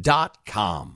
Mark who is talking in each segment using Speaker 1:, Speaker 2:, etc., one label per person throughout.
Speaker 1: dot com.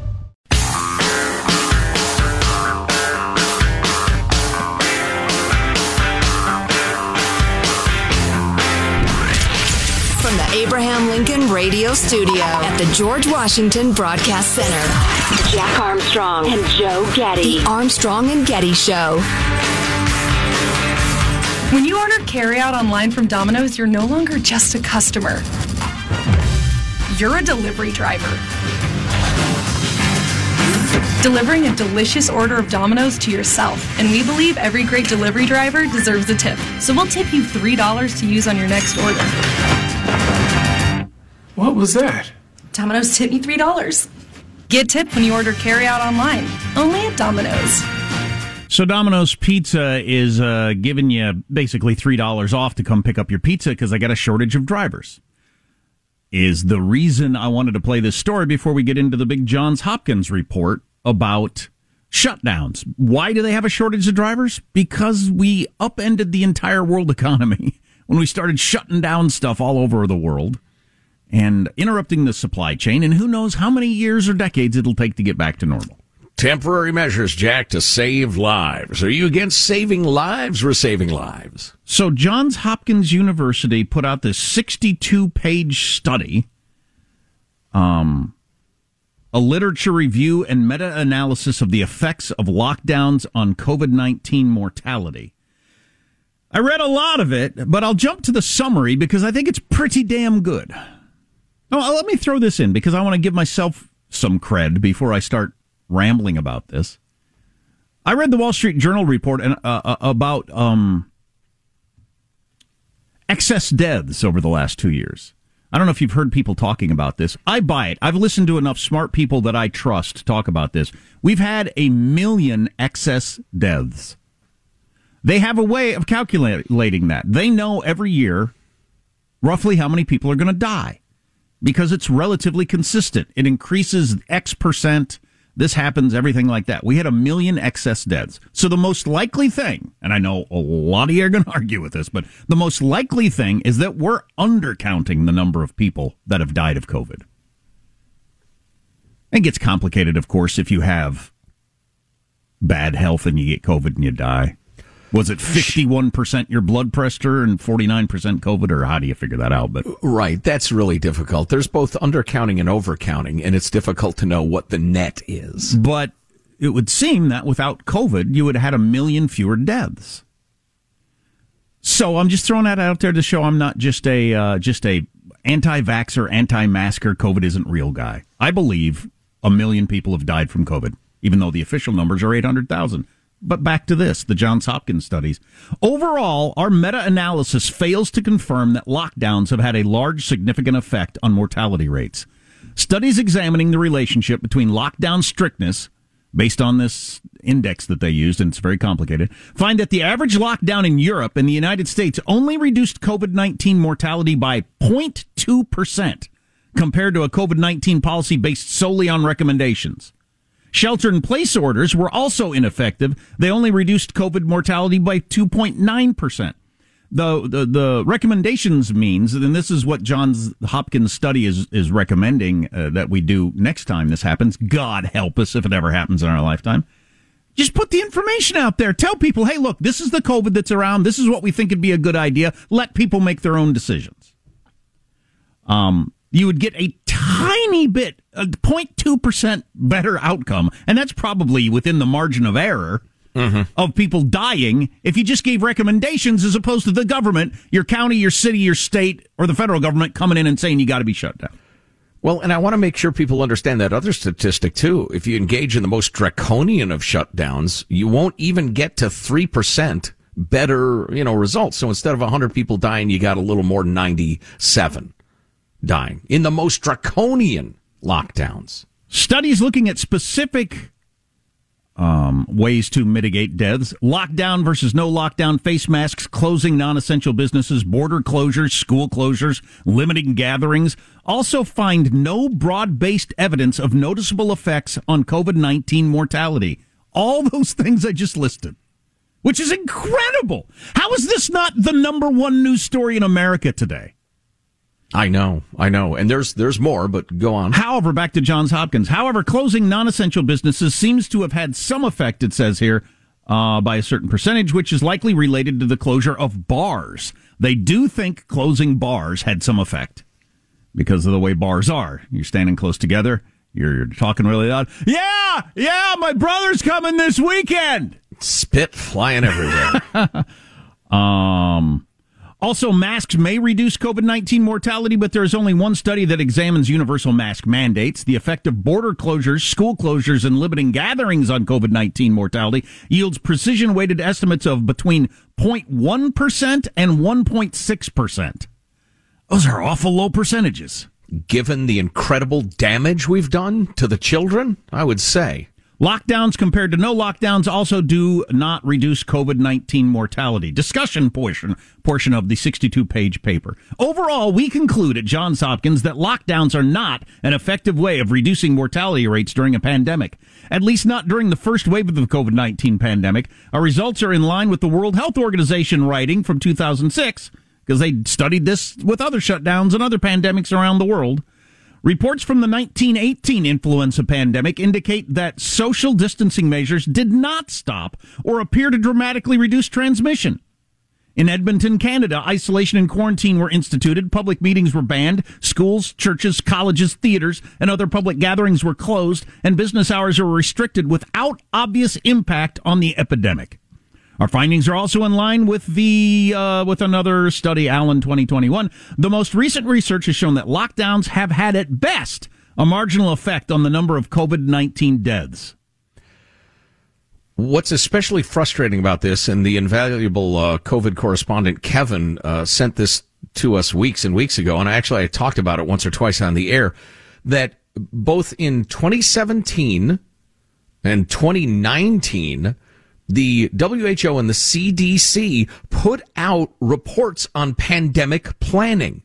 Speaker 2: Abraham Lincoln Radio Studio at the George Washington Broadcast Center.
Speaker 3: Jack Armstrong and Joe Getty.
Speaker 2: The Armstrong and Getty Show.
Speaker 4: When you order carryout online from Domino's, you're no longer just a customer. You're a delivery driver. Delivering a delicious order of Domino's to yourself. And we believe every great delivery driver deserves a tip. So we'll tip you $3 to use on your next order.
Speaker 5: What was that?
Speaker 4: Domino's tip me $3. Get tipped when you order carryout online. Only at Domino's.
Speaker 6: So Domino's Pizza is uh, giving you basically three dollars off to come pick up your pizza because I got a shortage of drivers. Is the reason I wanted to play this story before we get into the big Johns Hopkins report about shutdowns. Why do they have a shortage of drivers? Because we upended the entire world economy when we started shutting down stuff all over the world and interrupting the supply chain. And who knows how many years or decades it'll take to get back to normal.
Speaker 1: Temporary measures, Jack, to save lives. Are you against saving lives or saving lives?
Speaker 6: So, Johns Hopkins University put out this 62 page study, um, a literature review and meta analysis of the effects of lockdowns on COVID 19 mortality. I read a lot of it, but I'll jump to the summary because I think it's pretty damn good. Oh, let me throw this in because I want to give myself some cred before I start rambling about this. I read the Wall Street Journal report and, uh, uh, about um, excess deaths over the last two years. I don't know if you've heard people talking about this. I buy it. I've listened to enough smart people that I trust talk about this. We've had a million excess deaths. They have a way of calculating that. They know every year roughly how many people are going to die because it's relatively consistent. It increases X percent. This happens, everything like that. We had a million excess deaths. So the most likely thing, and I know a lot of you are going to argue with this, but the most likely thing is that we're undercounting the number of people that have died of COVID. It gets complicated, of course, if you have bad health and you get COVID and you die. Was it 51% your blood pressure and 49% COVID, or how do you figure that out? But
Speaker 1: Right. That's really difficult. There's both undercounting and overcounting, and it's difficult to know what the net is.
Speaker 6: But it would seem that without COVID, you would have had a million fewer deaths. So I'm just throwing that out there to show I'm not just a uh, just a anti-vaxxer, anti-masker, COVID isn't real guy. I believe a million people have died from COVID, even though the official numbers are 800,000. But back to this, the Johns Hopkins studies. Overall, our meta-analysis fails to confirm that lockdowns have had a large significant effect on mortality rates. Studies examining the relationship between lockdown strictness, based on this index that they used, and it's very complicated, find that the average lockdown in Europe and the United States only reduced COVID 19 mortality by 0.2%, compared to a COVID 19 policy based solely on recommendations. Shelter in place orders were also ineffective. They only reduced COVID mortality by 2.9%. The, the, the recommendations means, and this is what Johns Hopkins study is, is recommending uh, that we do next time this happens. God help us if it ever happens in our lifetime. Just put the information out there. Tell people, hey, look, this is the COVID that's around. This is what we think would be a good idea. Let people make their own decisions. Um, you would get a tiny bit, a 0.2% better outcome. And that's probably within the margin of error mm-hmm. of people dying if you just gave recommendations as opposed to the government, your county, your city, your state, or the federal government coming in and saying you got to be shut down.
Speaker 1: Well, and I want to make sure people understand that other statistic too. If you engage in the most draconian of shutdowns, you won't even get to 3% better, you know, results. So instead of 100 people dying, you got a little more 97 dying in the most draconian lockdowns.
Speaker 6: Studies looking at specific um, ways to mitigate deaths lockdown versus no lockdown, face masks, closing non essential businesses, border closures, school closures, limiting gatherings. Also, find no broad based evidence of noticeable effects on COVID 19 mortality. All those things I just listed, which is incredible. How is this not the number one news story in America today?
Speaker 1: I know, I know, and there's there's more, but go on.
Speaker 6: However, back to Johns Hopkins. However, closing non-essential businesses seems to have had some effect. It says here uh, by a certain percentage, which is likely related to the closure of bars. They do think closing bars had some effect because of the way bars are. You're standing close together. You're talking really loud. Yeah, yeah, my brother's coming this weekend.
Speaker 1: Spit flying everywhere.
Speaker 6: um. Also, masks may reduce COVID 19 mortality, but there is only one study that examines universal mask mandates. The effect of border closures, school closures, and limiting gatherings on COVID 19 mortality yields precision weighted estimates of between 0.1% and 1.6%. Those are awful low percentages.
Speaker 1: Given the incredible damage we've done to the children, I would say.
Speaker 6: Lockdowns compared to no lockdowns also do not reduce COVID 19 mortality. Discussion portion, portion of the 62 page paper. Overall, we conclude at Johns Hopkins that lockdowns are not an effective way of reducing mortality rates during a pandemic. At least not during the first wave of the COVID 19 pandemic. Our results are in line with the World Health Organization writing from 2006 because they studied this with other shutdowns and other pandemics around the world. Reports from the 1918 influenza pandemic indicate that social distancing measures did not stop or appear to dramatically reduce transmission. In Edmonton, Canada, isolation and quarantine were instituted, public meetings were banned, schools, churches, colleges, theaters, and other public gatherings were closed, and business hours were restricted without obvious impact on the epidemic. Our findings are also in line with the uh, with another study, Allen 2021. The most recent research has shown that lockdowns have had at best a marginal effect on the number of COVID 19 deaths.
Speaker 1: What's especially frustrating about this, and the invaluable uh, COVID correspondent Kevin uh, sent this to us weeks and weeks ago, and actually I talked about it once or twice on the air, that both in 2017 and 2019, the WHO and the CDC put out reports on pandemic planning.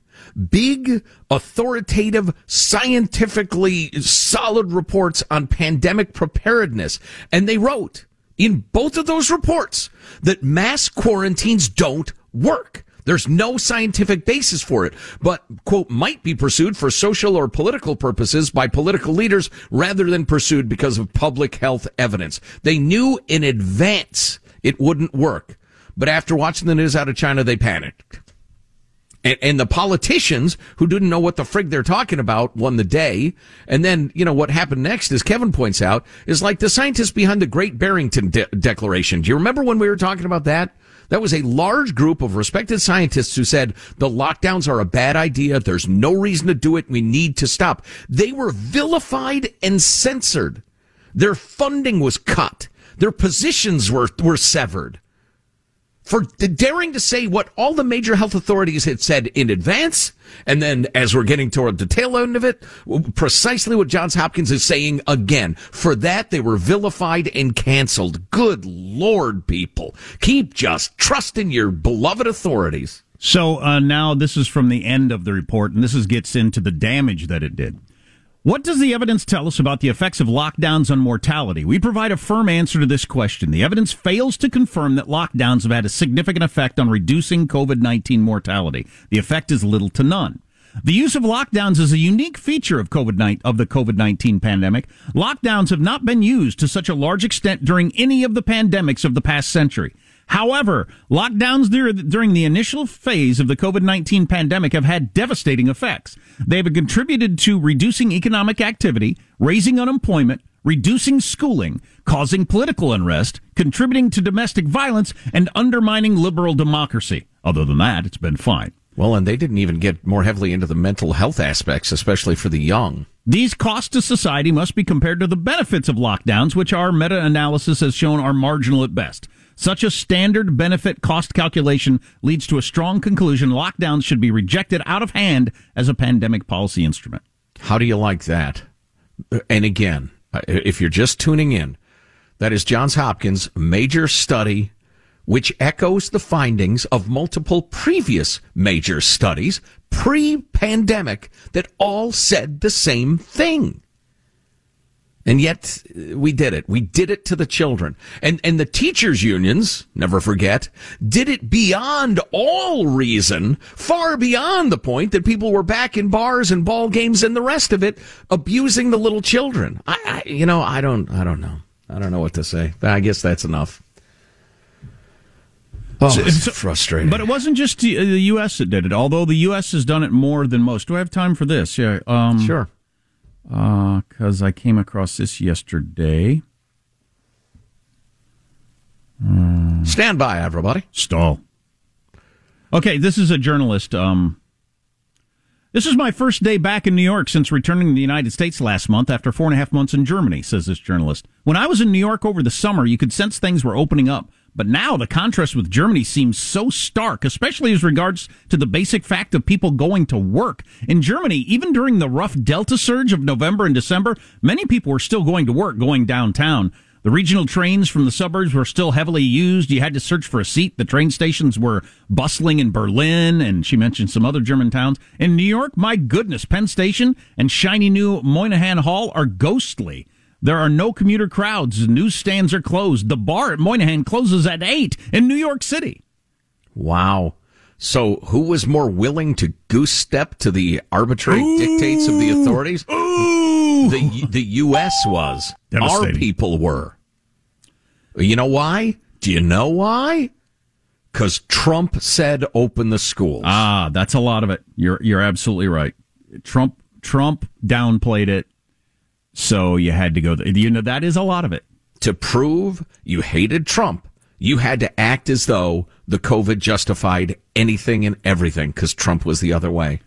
Speaker 1: Big, authoritative, scientifically solid reports on pandemic preparedness. And they wrote in both of those reports that mass quarantines don't work. There's no scientific basis for it, but, quote, might be pursued for social or political purposes by political leaders rather than pursued because of public health evidence. They knew in advance it wouldn't work. But after watching the news out of China, they panicked. And, and, the politicians who didn't know what the frig they're talking about won the day. And then, you know, what happened next, as Kevin points out, is like the scientists behind the Great Barrington De- Declaration. Do you remember when we were talking about that? That was a large group of respected scientists who said the lockdowns are a bad idea. There's no reason to do it. We need to stop. They were vilified and censored. Their funding was cut. Their positions were, were severed for daring to say what all the major health authorities had said in advance. And then as we're getting toward the tail end of it, precisely what Johns Hopkins is saying again. For that, they were vilified and canceled. Good Lord, people. Keep just trusting your beloved authorities.
Speaker 6: So uh, now this is from the end of the report, and this is gets into the damage that it did. What does the evidence tell us about the effects of lockdowns on mortality? We provide a firm answer to this question. The evidence fails to confirm that lockdowns have had a significant effect on reducing COVID 19 mortality. The effect is little to none. The use of lockdowns is a unique feature of COVID of the COVID-19 pandemic. Lockdowns have not been used to such a large extent during any of the pandemics of the past century. However, lockdowns during the initial phase of the COVID-19 pandemic have had devastating effects. They have contributed to reducing economic activity, raising unemployment, reducing schooling, causing political unrest, contributing to domestic violence, and undermining liberal democracy. Other than that, it's been fine.
Speaker 1: Well, and they didn't even get more heavily into the mental health aspects, especially for the young.
Speaker 6: These costs to society must be compared to the benefits of lockdowns, which our meta analysis has shown are marginal at best. Such a standard benefit cost calculation leads to a strong conclusion lockdowns should be rejected out of hand as a pandemic policy instrument.
Speaker 1: How do you like that? Uh, and again, uh, if you're just tuning in, that is Johns Hopkins major study which echoes the findings of multiple previous major studies pre pandemic that all said the same thing. And yet we did it. We did it to the children. And, and the teachers unions, never forget, did it beyond all reason, far beyond the point that people were back in bars and ball games and the rest of it, abusing the little children. I, I you know, I don't, I don't know. I don't know what to say. I guess that's enough. Oh, it's so, frustrating.
Speaker 6: But it wasn't just the, the, U.S. that did it, although the U.S. has done it more than most. Do I have time for this? Yeah.
Speaker 1: Um, sure.
Speaker 6: Because uh, I came across this yesterday.
Speaker 1: Uh, Stand by, everybody.
Speaker 6: Stall. Okay, this is a journalist. Um, this is my first day back in New York since returning to the United States last month after four and a half months in Germany, says this journalist. When I was in New York over the summer, you could sense things were opening up. But now the contrast with Germany seems so stark, especially as regards to the basic fact of people going to work. In Germany, even during the rough Delta surge of November and December, many people were still going to work going downtown. The regional trains from the suburbs were still heavily used. You had to search for a seat. The train stations were bustling in Berlin, and she mentioned some other German towns. In New York, my goodness, Penn Station and shiny new Moynihan Hall are ghostly. There are no commuter crowds. Newsstands are closed. The bar at Moynihan closes at 8 in New York City.
Speaker 1: Wow. So, who was more willing to goose step to the arbitrary Ooh. dictates of the authorities?
Speaker 6: Ooh.
Speaker 1: The, the U.S. was. Our people were. You know why? Do you know why? Because Trump said open the schools.
Speaker 6: Ah, that's a lot of it. You're you're absolutely right. Trump Trump downplayed it. So you had to go. You know that is a lot of it.
Speaker 1: To prove you hated Trump, you had to act as though the COVID justified anything and everything because Trump was the other way.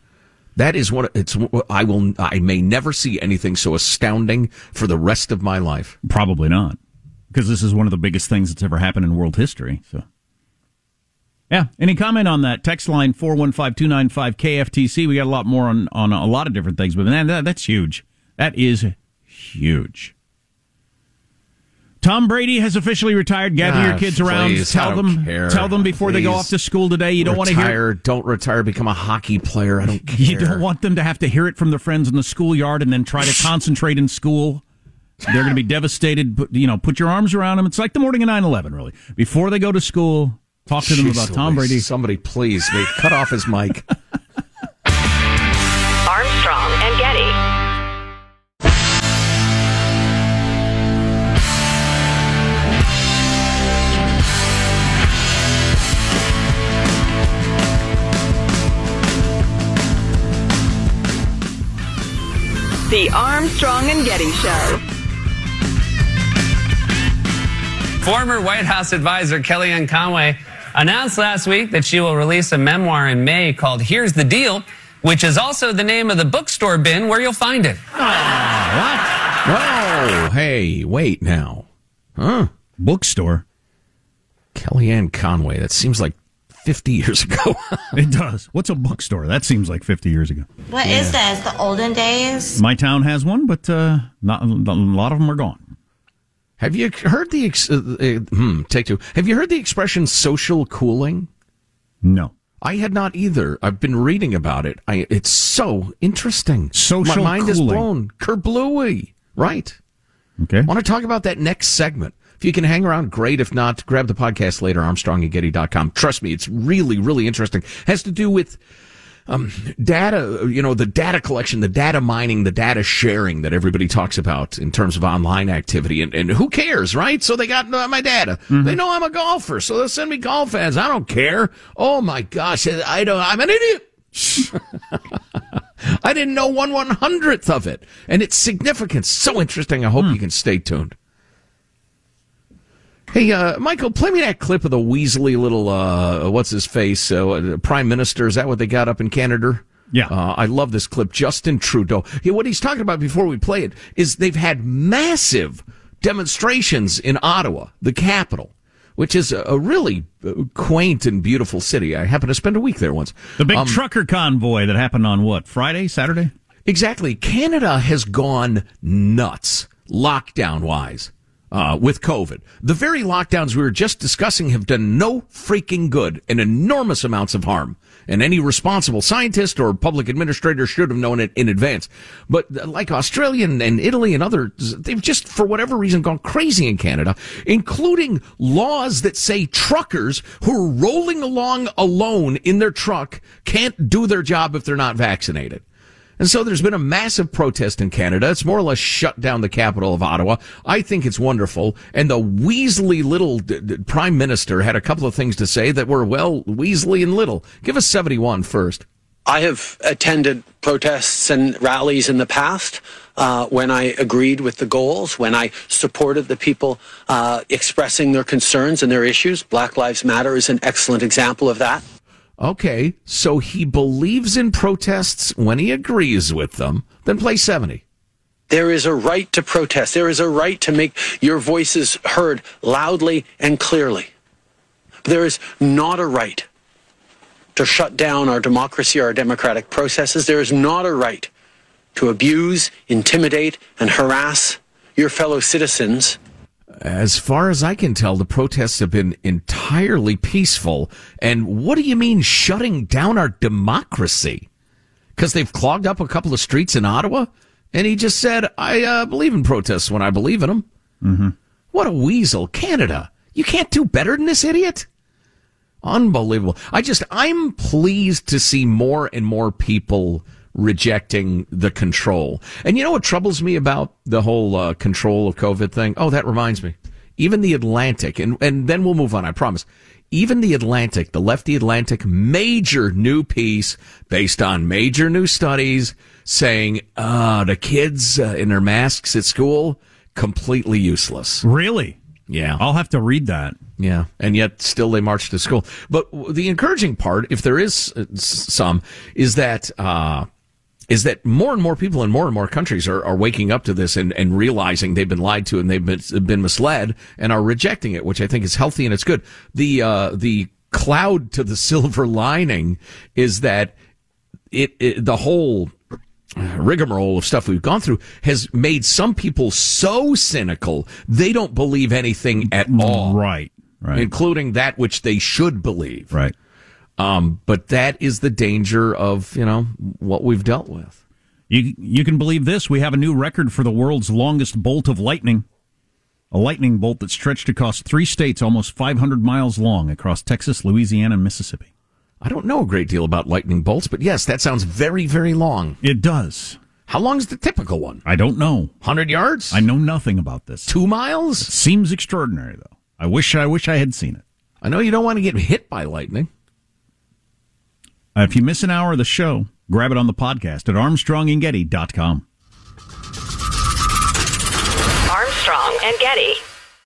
Speaker 1: That is what it's. I will. I may never see anything so astounding for the rest of my life.
Speaker 6: Probably not, because this is one of the biggest things that's ever happened in world history. So, yeah. Any comment on that? Text line four one five two nine five KFTC. We got a lot more on on a lot of different things, but man, that, that's huge. That is huge. Tom Brady has officially retired. Gather your ah, kids around.
Speaker 1: Please,
Speaker 6: tell them,
Speaker 1: care.
Speaker 6: tell them before
Speaker 1: please.
Speaker 6: they go off to school today. You don't
Speaker 1: retire,
Speaker 6: want to hear.
Speaker 1: Don't retire. Become a hockey player. I don't care.
Speaker 6: You don't want them to have to hear it from their friends in the schoolyard and then try to concentrate in school. They're going to be devastated. Put, you know, put your arms around them. It's like the morning of 9-11, really. Before they go to school, talk to them
Speaker 1: Jeez
Speaker 6: about Tom Brady.
Speaker 1: Somebody, please, cut off his mic.
Speaker 3: The Armstrong and Getty Show.
Speaker 5: Former White House advisor Kellyanne Conway announced last week that she will release a memoir in May called Here's the Deal, which is also the name of the bookstore bin where you'll find it.
Speaker 1: Oh, what? Whoa, hey, wait now. Huh?
Speaker 6: Bookstore?
Speaker 1: Kellyanne Conway. That seems like 50 years ago.
Speaker 6: it does. What's a bookstore? That seems like 50 years ago.
Speaker 7: What yeah. is this? The olden days?
Speaker 6: My town has one, but uh, not a lot of them are gone.
Speaker 1: Have you heard the ex- uh, uh, hmm, take two? Have you heard the expression social cooling?
Speaker 6: No.
Speaker 1: I had not either. I've been reading about it. I, it's so interesting.
Speaker 6: Social
Speaker 1: My mind is blown. Kerblooey. Right.
Speaker 6: Okay.
Speaker 1: I want to talk about that next segment. If you can hang around, great. If not, grab the podcast later, armstrongandgetty.com. Trust me, it's really, really interesting. Has to do with um, data, you know, the data collection, the data mining, the data sharing that everybody talks about in terms of online activity. And, and who cares, right? So they got uh, my data. They know I'm a golfer, so they'll send me golf ads. I don't care. Oh my gosh, I don't, I'm an idiot. I didn't know one one hundredth of it, and its significance. So interesting. I hope you can stay tuned. Hey, uh, Michael, play me that clip of the Weasley little, uh, what's his face, uh, Prime Minister. Is that what they got up in Canada?
Speaker 6: Yeah.
Speaker 1: Uh, I love this clip. Justin Trudeau. He, what he's talking about before we play it is they've had massive demonstrations in Ottawa, the capital, which is a, a really uh, quaint and beautiful city. I happened to spend a week there once.
Speaker 6: The big
Speaker 1: Um,
Speaker 6: trucker convoy that happened on what Friday, Saturday?
Speaker 1: Exactly. Canada has gone nuts, lockdown wise, uh, with COVID. The very lockdowns we were just discussing have done no freaking good and enormous amounts of harm. And any responsible scientist or public administrator should have known it in advance. But uh, like Australia and, and Italy and others, they've just, for whatever reason, gone crazy in Canada, including laws that say truckers who are rolling along alone in their truck can't do their job if they're not vaccinated. And so there's been a massive protest in Canada. It's more or less shut down the capital of Ottawa. I think it's wonderful. And the Weasley little d- d- prime minister had a couple of things to say that were, well, Weasley and little. Give us 71 first.
Speaker 8: I have attended protests and rallies in the past uh, when I agreed with the goals, when I supported the people uh, expressing their concerns and their issues. Black Lives Matter is an excellent example of that.
Speaker 1: Okay. So he believes in protests when he agrees with them. Then play 70.
Speaker 8: There is a right to protest. There is a right to make your voices heard loudly and clearly. There is not a right to shut down our democracy, or our democratic processes. There is not a right to abuse, intimidate, and harass your fellow citizens.
Speaker 1: As far as I can tell, the protests have been entirely peaceful. And what do you mean shutting down our democracy? Because they've clogged up a couple of streets in Ottawa? And he just said, I uh, believe in protests when I believe in them.
Speaker 6: Mm-hmm.
Speaker 1: What a weasel. Canada. You can't do better than this idiot? Unbelievable. I just, I'm pleased to see more and more people rejecting the control. And you know what troubles me about the whole uh, control of COVID thing? Oh, that reminds me. Even the Atlantic, and, and then we'll move on, I promise. Even the Atlantic, the lefty Atlantic, major new piece based on major new studies saying, uh, the kids uh, in their masks at school, completely useless.
Speaker 6: Really?
Speaker 1: Yeah.
Speaker 6: I'll have to read that.
Speaker 1: Yeah, and yet still they march to school. But the encouraging part, if there is uh, some, is that uh, is that more and more people in more and more countries are, are waking up to this and, and realizing they've been lied to and they've been, been misled and are rejecting it, which I think is healthy and it's good. The uh, the cloud to the silver lining is that it, it the whole rigmarole of stuff we've gone through has made some people so cynical they don't believe anything at all
Speaker 6: Right. Right.
Speaker 1: including that which they should believe.
Speaker 6: Right.
Speaker 1: Um, but that is the danger of you know what we've dealt with.
Speaker 6: You you can believe this. We have a new record for the world's longest bolt of lightning. A lightning bolt that stretched across three states, almost 500 miles long, across Texas, Louisiana, and Mississippi.
Speaker 1: I don't know a great deal about lightning bolts, but yes, that sounds very very long.
Speaker 6: It does.
Speaker 1: How long is the typical one?
Speaker 6: I don't know.
Speaker 1: Hundred yards?
Speaker 6: I know nothing about this.
Speaker 1: Two miles?
Speaker 6: Seems extraordinary, though. I wish I wish I had seen it.
Speaker 1: I know you don't want to get hit by lightning.
Speaker 6: Uh, if you miss an hour of the show, grab it on the podcast at armstrongandgetty.com.
Speaker 3: Armstrong and Getty.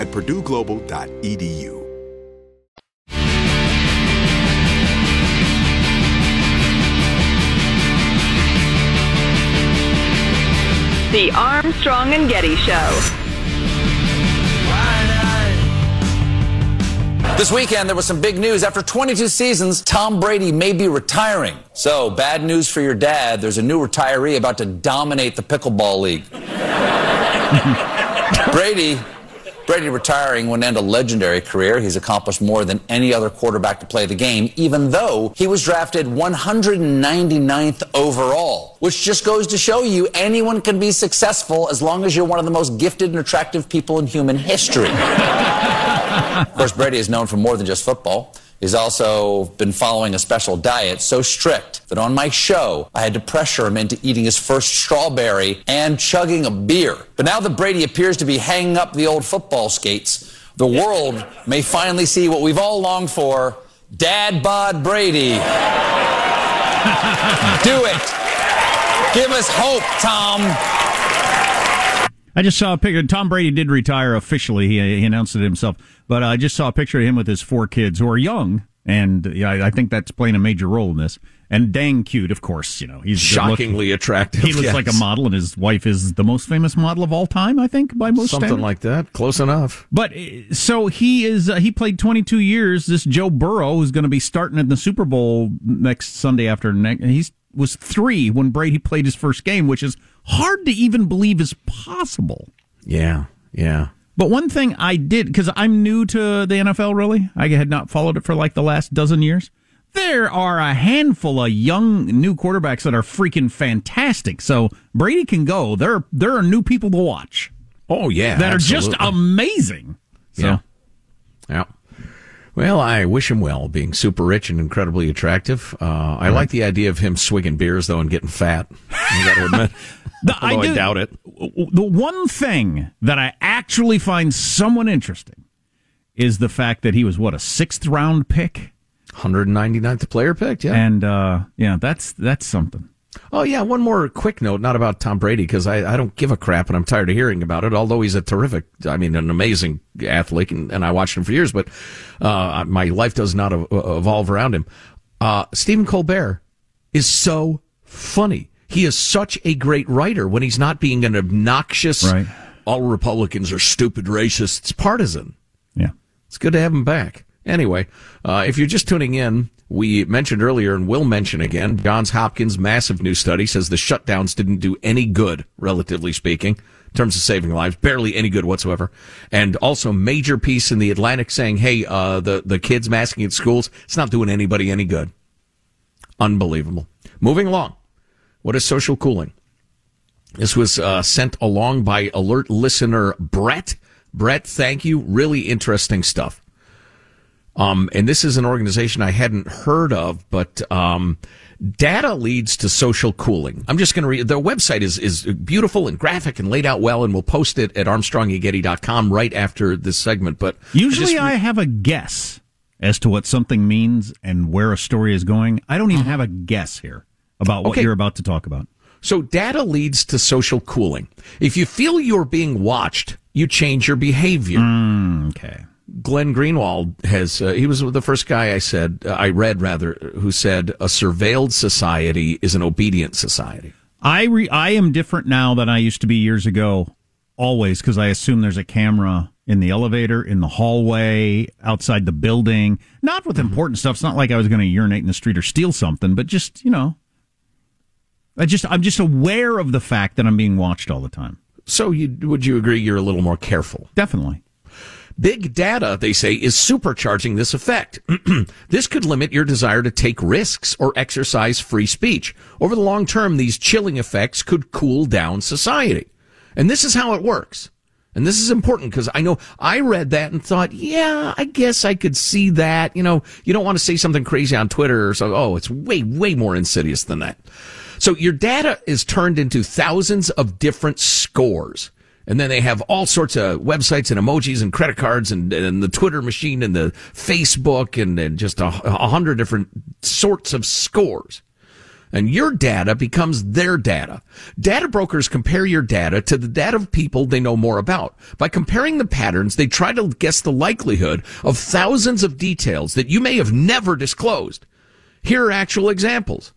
Speaker 9: at purdueglobal.edu.
Speaker 3: The Armstrong and Getty Show.
Speaker 10: This weekend, there was some big news. After 22 seasons, Tom Brady may be retiring. So, bad news for your dad. There's a new retiree about to dominate the pickleball league. Brady Brady retiring would end a legendary career. He's accomplished more than any other quarterback to play the game, even though he was drafted 199th overall, which just goes to show you anyone can be successful as long as you're one of the most gifted and attractive people in human history. of course, Brady is known for more than just football. He's also been following a special diet so strict that on my show, I had to pressure him into eating his first strawberry and chugging a beer. But now that Brady appears to be hanging up the old football skates, the world may finally see what we've all longed for Dad Bod Brady. Do it. Give us hope, Tom.
Speaker 6: I just saw a picture. Tom Brady did retire officially. He, he announced it himself. But I just saw a picture of him with his four kids who are young. And yeah, I think that's playing a major role in this. And dang cute, of course. You know, he's
Speaker 1: shockingly attractive.
Speaker 6: He looks
Speaker 1: yes.
Speaker 6: like a model, and his wife is the most famous model of all time. I think by most
Speaker 1: something
Speaker 6: standards.
Speaker 1: like that. Close enough.
Speaker 6: But uh, so he is. Uh, he played 22 years. This Joe Burrow, who's going to be starting in the Super Bowl next Sunday after next. He's was three when Brady played his first game, which is hard to even believe is possible.
Speaker 1: Yeah, yeah.
Speaker 6: But one thing I did, because I'm new to the NFL, really, I had not followed it for like the last dozen years. There are a handful of young new quarterbacks that are freaking fantastic. So Brady can go. There, there are new people to watch.
Speaker 1: Oh yeah,
Speaker 6: that
Speaker 1: absolutely.
Speaker 6: are just amazing. So.
Speaker 1: Yeah, yeah. Well, I wish him well, being super rich and incredibly attractive. Uh, I right. like the idea of him swigging beers though and getting fat. I got to admit.
Speaker 6: The,
Speaker 1: I,
Speaker 6: do,
Speaker 1: I doubt it.
Speaker 6: The one thing that I actually find somewhat interesting is the fact that he was what a sixth round pick,
Speaker 1: 199th player picked. Yeah,
Speaker 6: and uh, yeah, that's that's something.
Speaker 1: Oh yeah, one more quick note, not about Tom Brady because I, I don't give a crap and I'm tired of hearing about it. Although he's a terrific, I mean, an amazing athlete, and, and I watched him for years, but uh, my life does not evolve around him. Uh, Stephen Colbert is so funny. He is such a great writer when he's not being an obnoxious,
Speaker 6: right.
Speaker 1: all Republicans are stupid racists partisan.
Speaker 6: Yeah.
Speaker 1: It's good to have him back. Anyway, uh, if you're just tuning in, we mentioned earlier and will mention again, Johns Hopkins massive new study says the shutdowns didn't do any good, relatively speaking, in terms of saving lives, barely any good whatsoever. And also major piece in the Atlantic saying, hey, uh, the, the kids masking at schools, it's not doing anybody any good. Unbelievable. Moving along. What is social cooling? This was uh, sent along by alert listener Brett. Brett, thank you. Really interesting stuff. Um, and this is an organization I hadn't heard of, but um, data leads to social cooling. I'm just going to read. Their website is is beautiful and graphic and laid out well, and we'll post it at ArmstrongandGetty.com right after this segment. But
Speaker 6: usually I, I have a guess as to what something means and where a story is going, I don't even have a guess here about what
Speaker 1: Okay.
Speaker 6: you're about to talk about.
Speaker 1: So data leads to social cooling. If you feel you're being watched, you change your behavior.
Speaker 6: okay.
Speaker 1: Glenn Greenwald has, uh, he was the first guy I said, uh, I read rather, who said a surveilled society is an obedient society.
Speaker 6: I re- I am different now than I used to be years ago. Always because I assume there's a camera in the elevator, in the hallway, outside the building. Not with important stuff. It's not like I was going to urinate in the street or steal something, but just you know, I just I'm just aware of the fact that I'm being watched all the time.
Speaker 1: So you, would you agree you're a little more careful?
Speaker 6: Definitely.
Speaker 1: Big data, they say, is supercharging this effect. this could limit your desire to take risks or exercise free speech. Over the long term, these chilling effects could cool down society. And this is how it works. And this is important because I know I read that and thought, yeah, I guess I could see that. You know, you don't want to say something crazy on Twitter or so. Oh, it's way, way more insidious than that. So your data is turned into thousands of different scores. And then they have all sorts of websites and emojis and credit cards and, and the Twitter machine and the Facebook and, and just a, a hundred different sorts of scores. And your data becomes their data. Data brokers compare your data to the data of people they know more about. By comparing the patterns, they try to guess the likelihood of thousands of details that you may have never disclosed. Here are actual examples.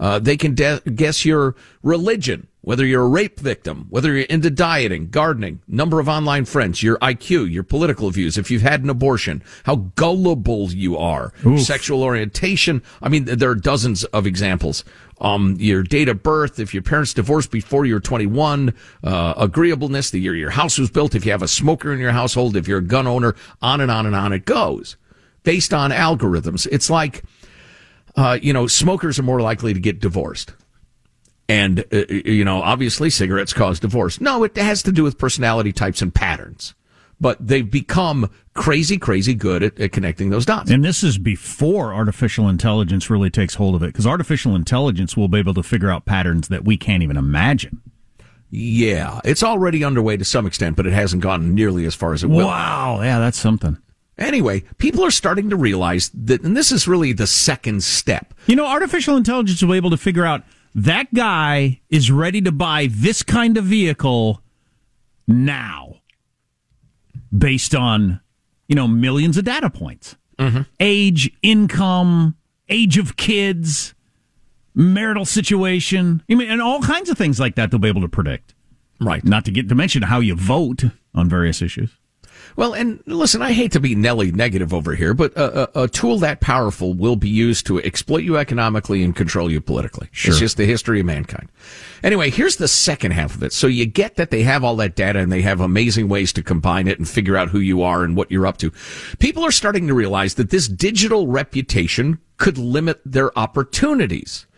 Speaker 1: Uh, they can de- guess your religion, whether you're a rape victim, whether you're into dieting, gardening, number of online friends, your IQ, your political views, if you've had an abortion, how gullible you are,
Speaker 6: Oof.
Speaker 1: sexual orientation. I mean, there are dozens of examples. Um, your date of birth, if your parents divorced before you were 21, uh, agreeableness, the year your house was built, if you have a smoker in your household, if you're a gun owner, on and on and on it goes based on algorithms. It's like, uh, you know, smokers are more likely to get divorced. And, uh, you know, obviously cigarettes cause divorce. No, it has to do with personality types and patterns. But they've become crazy, crazy good at, at connecting those dots.
Speaker 6: And this is before artificial intelligence really takes hold of it, because artificial intelligence will be able to figure out patterns that we can't even imagine.
Speaker 1: Yeah, it's already underway to some extent, but it hasn't gone nearly as far as it will.
Speaker 6: Wow, yeah, that's something.
Speaker 1: Anyway, people are starting to realize that, and this is really the second step.
Speaker 6: You know, artificial intelligence will be able to figure out that guy is ready to buy this kind of vehicle now based on, you know, millions of data points. Mm-hmm. Age, income, age of kids, marital situation. I mean, and all kinds of things like that they'll be able to predict.
Speaker 1: Right.
Speaker 6: Not to get to mention how you vote on various issues.
Speaker 1: Well, and listen, I hate to be Nelly negative over here, but a, a, a tool that powerful will be used to exploit you economically and control you politically.
Speaker 6: Sure.
Speaker 1: It's just the history of mankind. Anyway, here's the second half of it. So you get that they have all that data and they have amazing ways to combine it and figure out who you are and what you're up to. People are starting to realize that this digital reputation could limit their opportunities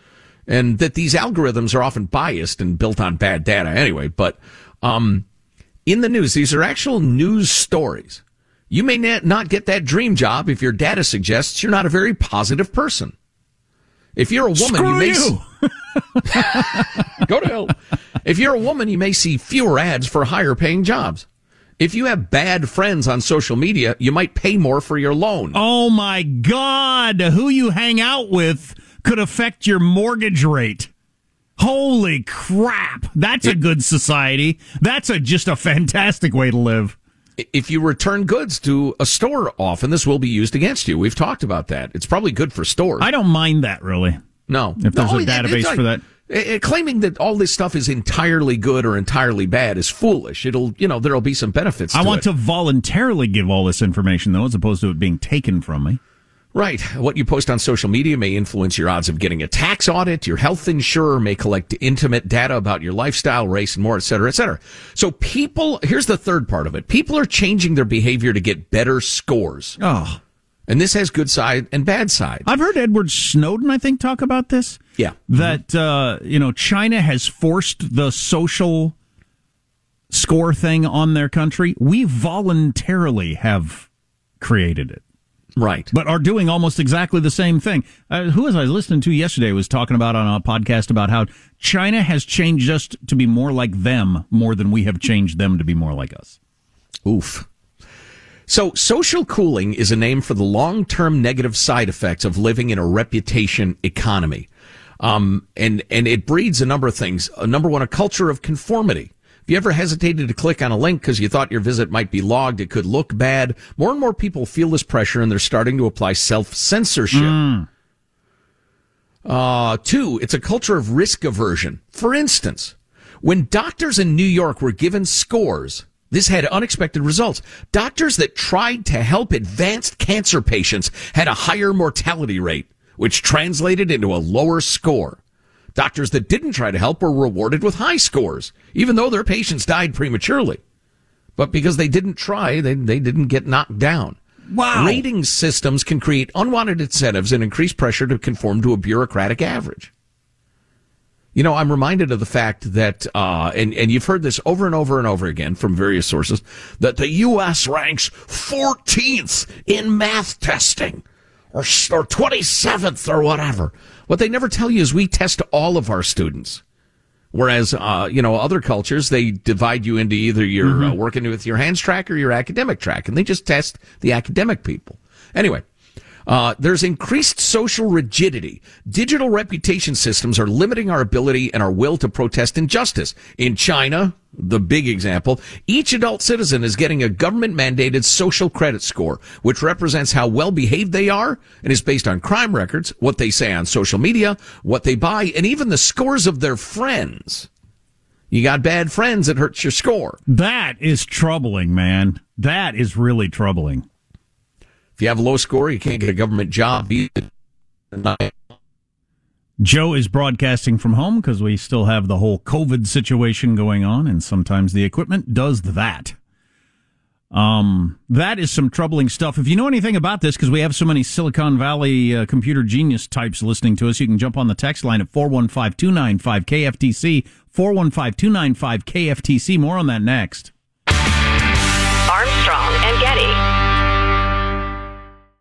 Speaker 1: and that these algorithms are often biased and built on bad data anyway. But, um, in the news, these are actual news stories. You may not get that dream job if your data suggests you're not a very positive person. If you're a woman,
Speaker 6: Screw
Speaker 1: you may
Speaker 6: you.
Speaker 1: s- go to hell. If you're a woman, you may see fewer ads for higher paying jobs. If you have bad friends on social media, you might pay more for your loan.
Speaker 6: Oh my God, who you hang out with could affect your mortgage rate. Holy crap. That's a good society. That's a just a fantastic way to live.
Speaker 1: If you return goods to a store often, this will be used against you. We've talked about that. It's probably good for stores.
Speaker 6: I don't mind that really.
Speaker 1: No.
Speaker 6: If there's
Speaker 1: No,
Speaker 6: a database
Speaker 1: like-
Speaker 6: for that.
Speaker 1: Claiming that all this stuff is entirely good or entirely bad is foolish. It'll, you know, there'll be some benefits.
Speaker 6: I
Speaker 1: to
Speaker 6: want
Speaker 1: it.
Speaker 6: to voluntarily give all this information though, as opposed to it being taken from me.
Speaker 1: Right. What you post on social media may influence your odds of getting a tax audit. Your health insurer may collect intimate data about your lifestyle, race, and more, et cetera, et cetera. So people, here's the third part of it. People are changing their behavior to get better scores.
Speaker 6: Oh.
Speaker 1: And this has good side and bad side.
Speaker 6: I've heard Edward Snowden, I think, talk about this.
Speaker 1: Yeah.
Speaker 6: That, uh, you know, China has forced the social score thing on their country. We voluntarily have created it.
Speaker 1: Right.
Speaker 6: But are doing almost exactly the same thing. Uh, who was I listening to yesterday was talking about on a podcast about how China has changed us to be more like them more than we have changed them to be more like us.
Speaker 1: Oof. So, social cooling is a name for the long term negative side effects of living in a reputation economy. Um, and, and it breeds a number of things. Uh, number one, a culture of conformity. If you ever hesitated to click on a link because you thought your visit might be logged, it could look bad. More and more people feel this pressure and they're starting to apply self censorship.
Speaker 6: Mm.
Speaker 1: Uh, two, it's a culture of risk aversion. For instance, when doctors in New York were given scores, this had unexpected results. Doctors that tried to help advanced cancer patients had a higher mortality rate, which translated into a lower score. Doctors that didn't try to help were rewarded with high scores, even though their patients died prematurely. But because they didn't try, they, they didn't get knocked down.
Speaker 6: Wow.
Speaker 1: Rating systems can create unwanted incentives and increase pressure to conform to a bureaucratic average. You know, I'm reminded of the fact that, uh, and, and you've heard this over and over and over again from various sources, that the U.S. ranks 14th in math testing or, or 27th or whatever. What they never tell you is we test all of our students. Whereas, uh, you know, other cultures, they divide you into either you're uh,
Speaker 6: Mm-hmm.
Speaker 1: working with your hands track or your academic track, and they just test the academic people. Anyway, uh, there's increased social rigidity. Digital reputation systems are limiting our ability and our will to protest injustice. In China, the big example, each adult citizen is getting a government mandated social credit score, which represents how well behaved they are and is based on crime records, what they say on social media, what they buy, and even the scores of their friends. You got bad friends, it hurts your score.
Speaker 6: That is troubling, man. That is really troubling.
Speaker 1: If you have a low score, you can't get a government job.
Speaker 6: Joe is broadcasting from home because we still have the whole COVID situation going on, and sometimes the equipment does that. Um, that is some troubling stuff. If you know anything about this, because we have so many Silicon Valley uh, computer genius types listening to us, you can jump on the text line at 415 295 KFTC, 415 295 KFTC. More on that next.
Speaker 3: Armstrong and Getty.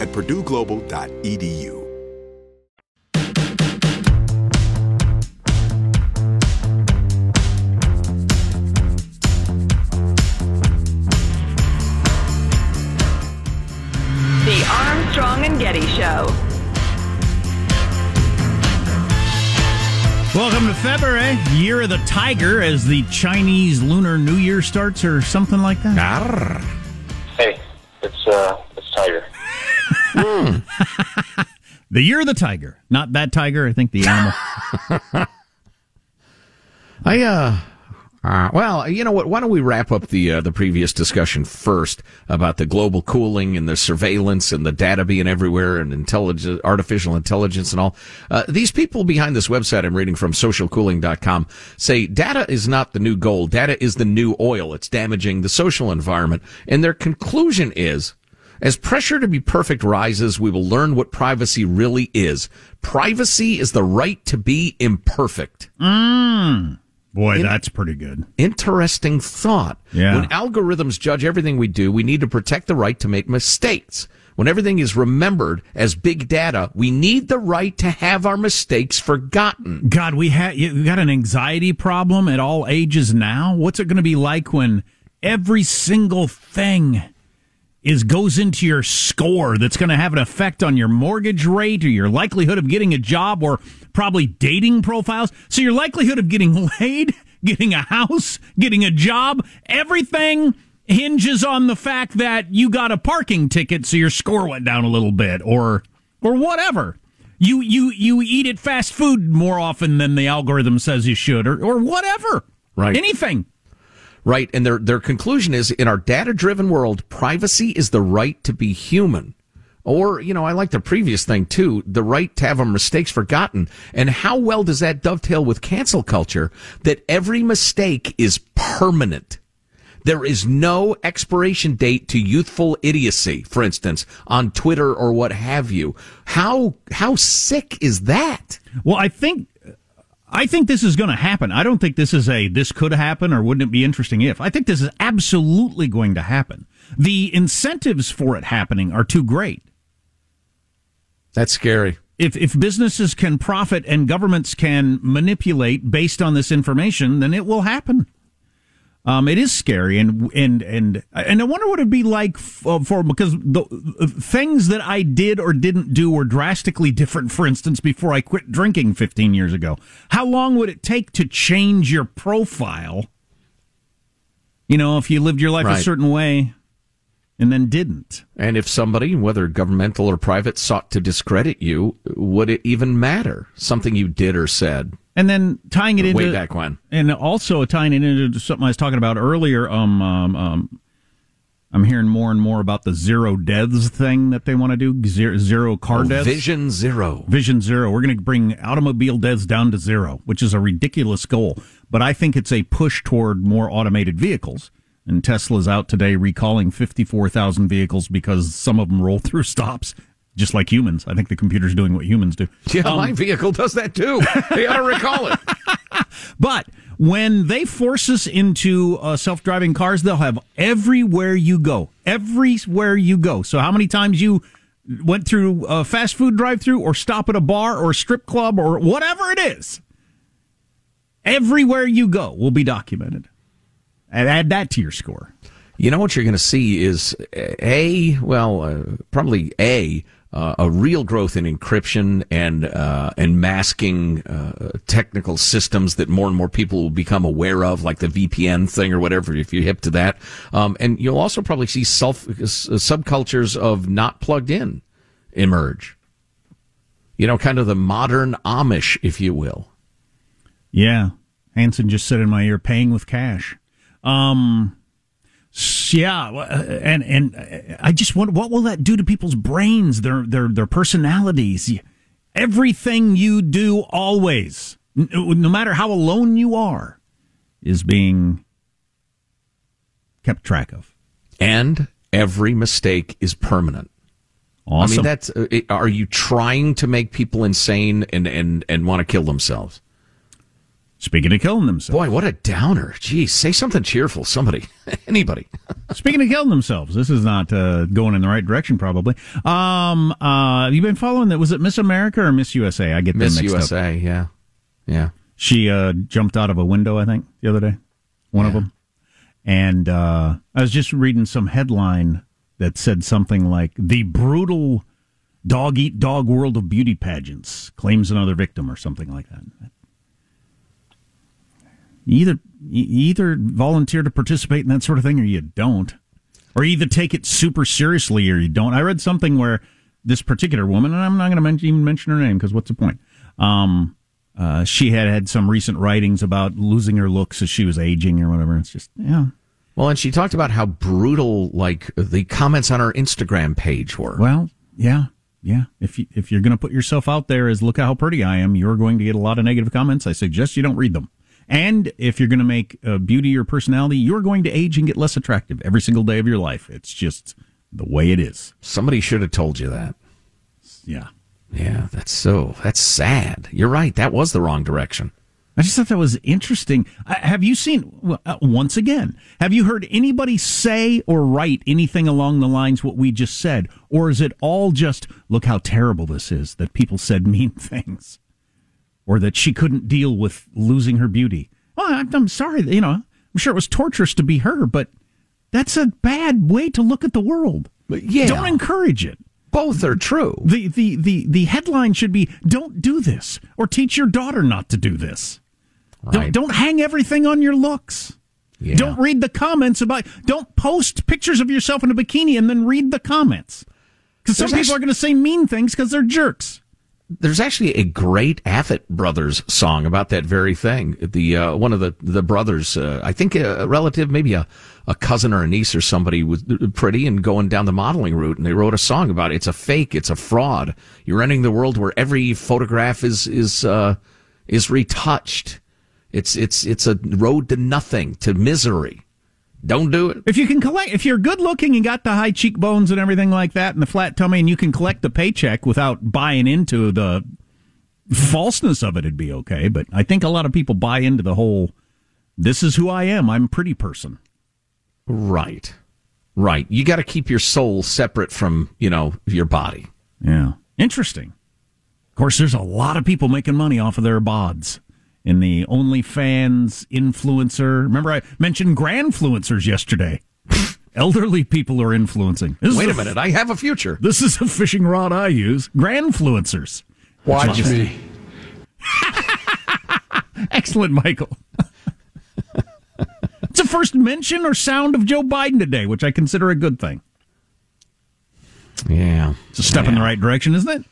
Speaker 9: at purdueglobal.edu.
Speaker 3: The Armstrong and Getty Show.
Speaker 6: Welcome to February, year of the tiger, as the Chinese Lunar New Year starts, or something like that.
Speaker 11: Hey, it's uh, it's Tiger.
Speaker 6: The year of the tiger, not that tiger. I think the animal.
Speaker 1: I uh Uh, well, you know what? Why don't we wrap up the uh, the previous discussion first about the global cooling and the surveillance and the data being everywhere and intelligence, artificial intelligence and all. Uh, these people behind this website I'm reading from socialcooling.com say data is not the new gold. Data is the new oil. It's damaging the social environment. And their conclusion is as pressure to be perfect rises, we will learn what privacy really is. Privacy is the right to be imperfect.
Speaker 6: Mm. Boy, In- that's pretty good.
Speaker 1: Interesting thought.
Speaker 6: Yeah.
Speaker 1: When algorithms judge everything we do, we need to protect the right to make mistakes. When everything is remembered as big data, we need the right to have our mistakes forgotten.
Speaker 6: God, we had you got an anxiety problem at all ages now. What's it going to be like when every single thing is goes into your score that's going to have an effect on your mortgage rate or your likelihood of getting a job or probably dating profiles. So your likelihood of getting laid, getting a house, getting a job, everything hinges on the fact that you got a parking ticket so your score went down a little bit or or whatever. You you you eat at fast food more often than the algorithm says you should or or whatever.
Speaker 1: Right.
Speaker 6: Anything.
Speaker 1: Right. And their, their conclusion is in our data driven world, privacy is the right to be human. Or, you know, I like the previous thing too, the right to have our mistakes forgotten. And how well does that dovetail with cancel culture that every mistake is permanent? There is no expiration date to youthful idiocy, for instance, on Twitter or what have you. How, how sick is that?
Speaker 6: Well, I think I think this is going to happen. I don't think this is a this could happen or wouldn't it be interesting if. I think this is absolutely going to happen. The incentives for it happening are too great.
Speaker 1: That's scary.
Speaker 6: If if businesses can profit and governments can manipulate based on this information, then it will happen. Um, it is scary, and and and and I wonder what it'd be like for, for because the uh, things that I did or didn't do were drastically different. For instance, before I quit drinking 15 years ago, how long would it take to change your profile? You know, if you lived your life
Speaker 1: right.
Speaker 6: a certain way and then didn't.
Speaker 1: And if somebody, whether governmental or private, sought to discredit you, would it even matter? Something you did or said.
Speaker 6: And then tying it into
Speaker 1: way back when,
Speaker 6: and also tying it into something I was talking about earlier. Um, um, um I'm hearing more and more about the zero deaths thing that they want to do. Zero, zero car
Speaker 1: oh,
Speaker 6: deaths.
Speaker 1: Vision zero.
Speaker 6: Vision zero. We're going to bring automobile deaths down to zero, which is a ridiculous goal. But I think it's a push toward more automated vehicles. And Tesla's out today recalling 54,000 vehicles because some of them roll through stops just like humans. I think the computer's doing what humans do.
Speaker 1: Yeah, um, my vehicle does that too. They ought to recall it.
Speaker 6: but when they force us into uh, self-driving cars, they'll have everywhere you go, everywhere you go. So how many times you went through a fast food drive-through, or stop at a bar, or a strip club, or whatever it is, everywhere you go will be documented. And add that to your score.
Speaker 1: You know what you're going to see is a well, uh, probably a uh, a real growth in encryption and uh, and masking uh, technical systems that more and more people will become aware of, like the VPN thing or whatever. If you're hip to that, um, and you'll also probably see self subcultures of not plugged in emerge. You know, kind of the modern Amish, if you will.
Speaker 6: Yeah, Hanson just said in my ear, "Paying with cash." Um, yeah, and and I just wonder what will that do to people's brains, their their their personalities, everything you do always, no matter how alone you are, is being kept track of,
Speaker 1: and every mistake is permanent.
Speaker 6: Awesome.
Speaker 1: I mean, that's. Uh, are you trying to make people insane and and and want to kill themselves?
Speaker 6: Speaking of killing themselves.
Speaker 1: Boy, what a downer. Geez, say something cheerful. Somebody. Anybody.
Speaker 6: Speaking of killing themselves, this is not uh, going in the right direction, probably. Um, uh, have you been following that? Was it Miss America or Miss USA? I get
Speaker 1: Miss
Speaker 6: them mixed
Speaker 1: USA,
Speaker 6: up.
Speaker 1: yeah. Yeah.
Speaker 6: She uh, jumped out of a window, I think, the other day. One yeah. of them. And uh, I was just reading some headline that said something like the brutal dog eat dog world of beauty pageants claims another victim or something like that. You either you either volunteer to participate in that sort of thing or you don't, or either take it super seriously or you don't. I read something where this particular woman, and I'm not going to mention, even mention her name because what's the point? Um, Uh, she had had some recent writings about losing her looks as she was aging or whatever. It's just, yeah.
Speaker 1: Well, and she talked about how brutal, like the comments on her Instagram page were.
Speaker 6: Well, yeah, yeah. If you, if you're going to put yourself out there as look how pretty I am, you're going to get a lot of negative comments. I suggest you don't read them. And if you're going to make uh, beauty your personality, you're going to age and get less attractive every single day of your life. It's just the way it is.
Speaker 1: Somebody should have told you that.
Speaker 6: Yeah.
Speaker 1: Yeah, that's so. That's sad. You're right. That was the wrong direction.
Speaker 6: I just thought that was interesting. Uh, have you seen, uh, once again, have you heard anybody say or write anything along the lines what we just said? Or is it all just, look how terrible this is that people said mean things? Or that she couldn't deal with losing her beauty? Well, I'm, I'm sorry, you know, I'm sure it was torturous to be her, but that's a bad way to look at the world.
Speaker 1: yeah.
Speaker 6: Don't encourage it.
Speaker 1: Both are true.
Speaker 6: The, the, the, the headline should be don't do this or teach your daughter not to do this.
Speaker 1: Right.
Speaker 6: Don't, don't hang everything on your looks.
Speaker 1: Yeah.
Speaker 6: Don't read the comments about, don't post pictures of yourself in a bikini and then read the comments. Because some people
Speaker 1: actu-
Speaker 6: are going to say mean things because they're jerks.
Speaker 1: There's actually a great Avett Brothers song about that very thing. The uh, one of the the brothers, uh, I think a relative, maybe a, a cousin or a niece or somebody was pretty and going down the modeling route, and they wrote a song about it. It's a fake, it's a fraud. You're entering the world where every photograph is is uh, is retouched. It's it's it's a road to nothing, to misery. Don't do it.
Speaker 6: If you can collect, if you're good looking and got the high cheekbones and everything like that and the flat tummy and you can collect the paycheck without buying into the falseness of it, it'd be okay. But I think a lot of people buy into the whole, this is who I am. I'm a pretty person.
Speaker 1: Right. Right. You got to keep your soul separate from, you know, your body.
Speaker 6: Yeah. Interesting. Of course, there's a lot of people making money off of their bods in the OnlyFans influencer. Remember, I mentioned grandfluencers yesterday. Elderly people are influencing. This is
Speaker 1: Wait a minute. I have a future.
Speaker 6: This is a fishing rod I use. Grandfluencers.
Speaker 12: Watch me.
Speaker 6: Excellent, Michael. it's a first mention or sound of Joe Biden today, which I consider a good thing.
Speaker 1: Yeah.
Speaker 6: It's a step in the right direction, isn't it?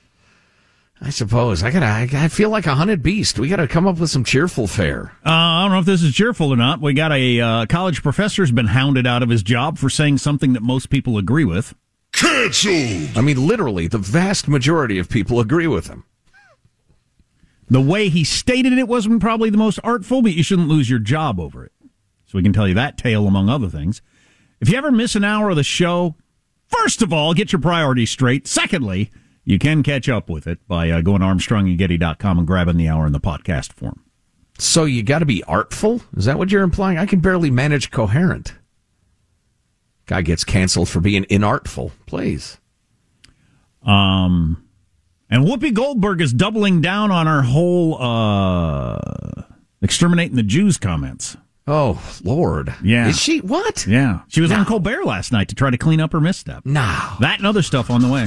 Speaker 1: I suppose. I gotta. I, I feel like a hunted beast. We gotta come up with some cheerful fare.
Speaker 6: Uh, I don't know if this is cheerful or not. We got a uh, college professor has been hounded out of his job for saying something that most people agree with.
Speaker 1: Canceled. I mean, literally, the vast majority of people agree with him.
Speaker 6: The way he stated it wasn't probably the most artful, but you shouldn't lose your job over it. So we can tell you that tale among other things. If you ever miss an hour of the show, first of all, get your priorities straight. Secondly, you can catch up with it by uh, going to armstrongandgetty.com and grabbing the hour in the podcast form.
Speaker 1: So you got to be artful. Is that what you're implying? I can barely manage coherent. Guy gets canceled for being inartful. Please.
Speaker 6: Um, and Whoopi Goldberg is doubling down on her whole uh, exterminating the Jews comments.
Speaker 1: Oh Lord,
Speaker 6: Yeah,
Speaker 1: Is she what?
Speaker 6: Yeah, she was on Colbert last night to try to clean up her misstep.
Speaker 1: No,
Speaker 6: that and other stuff on the way.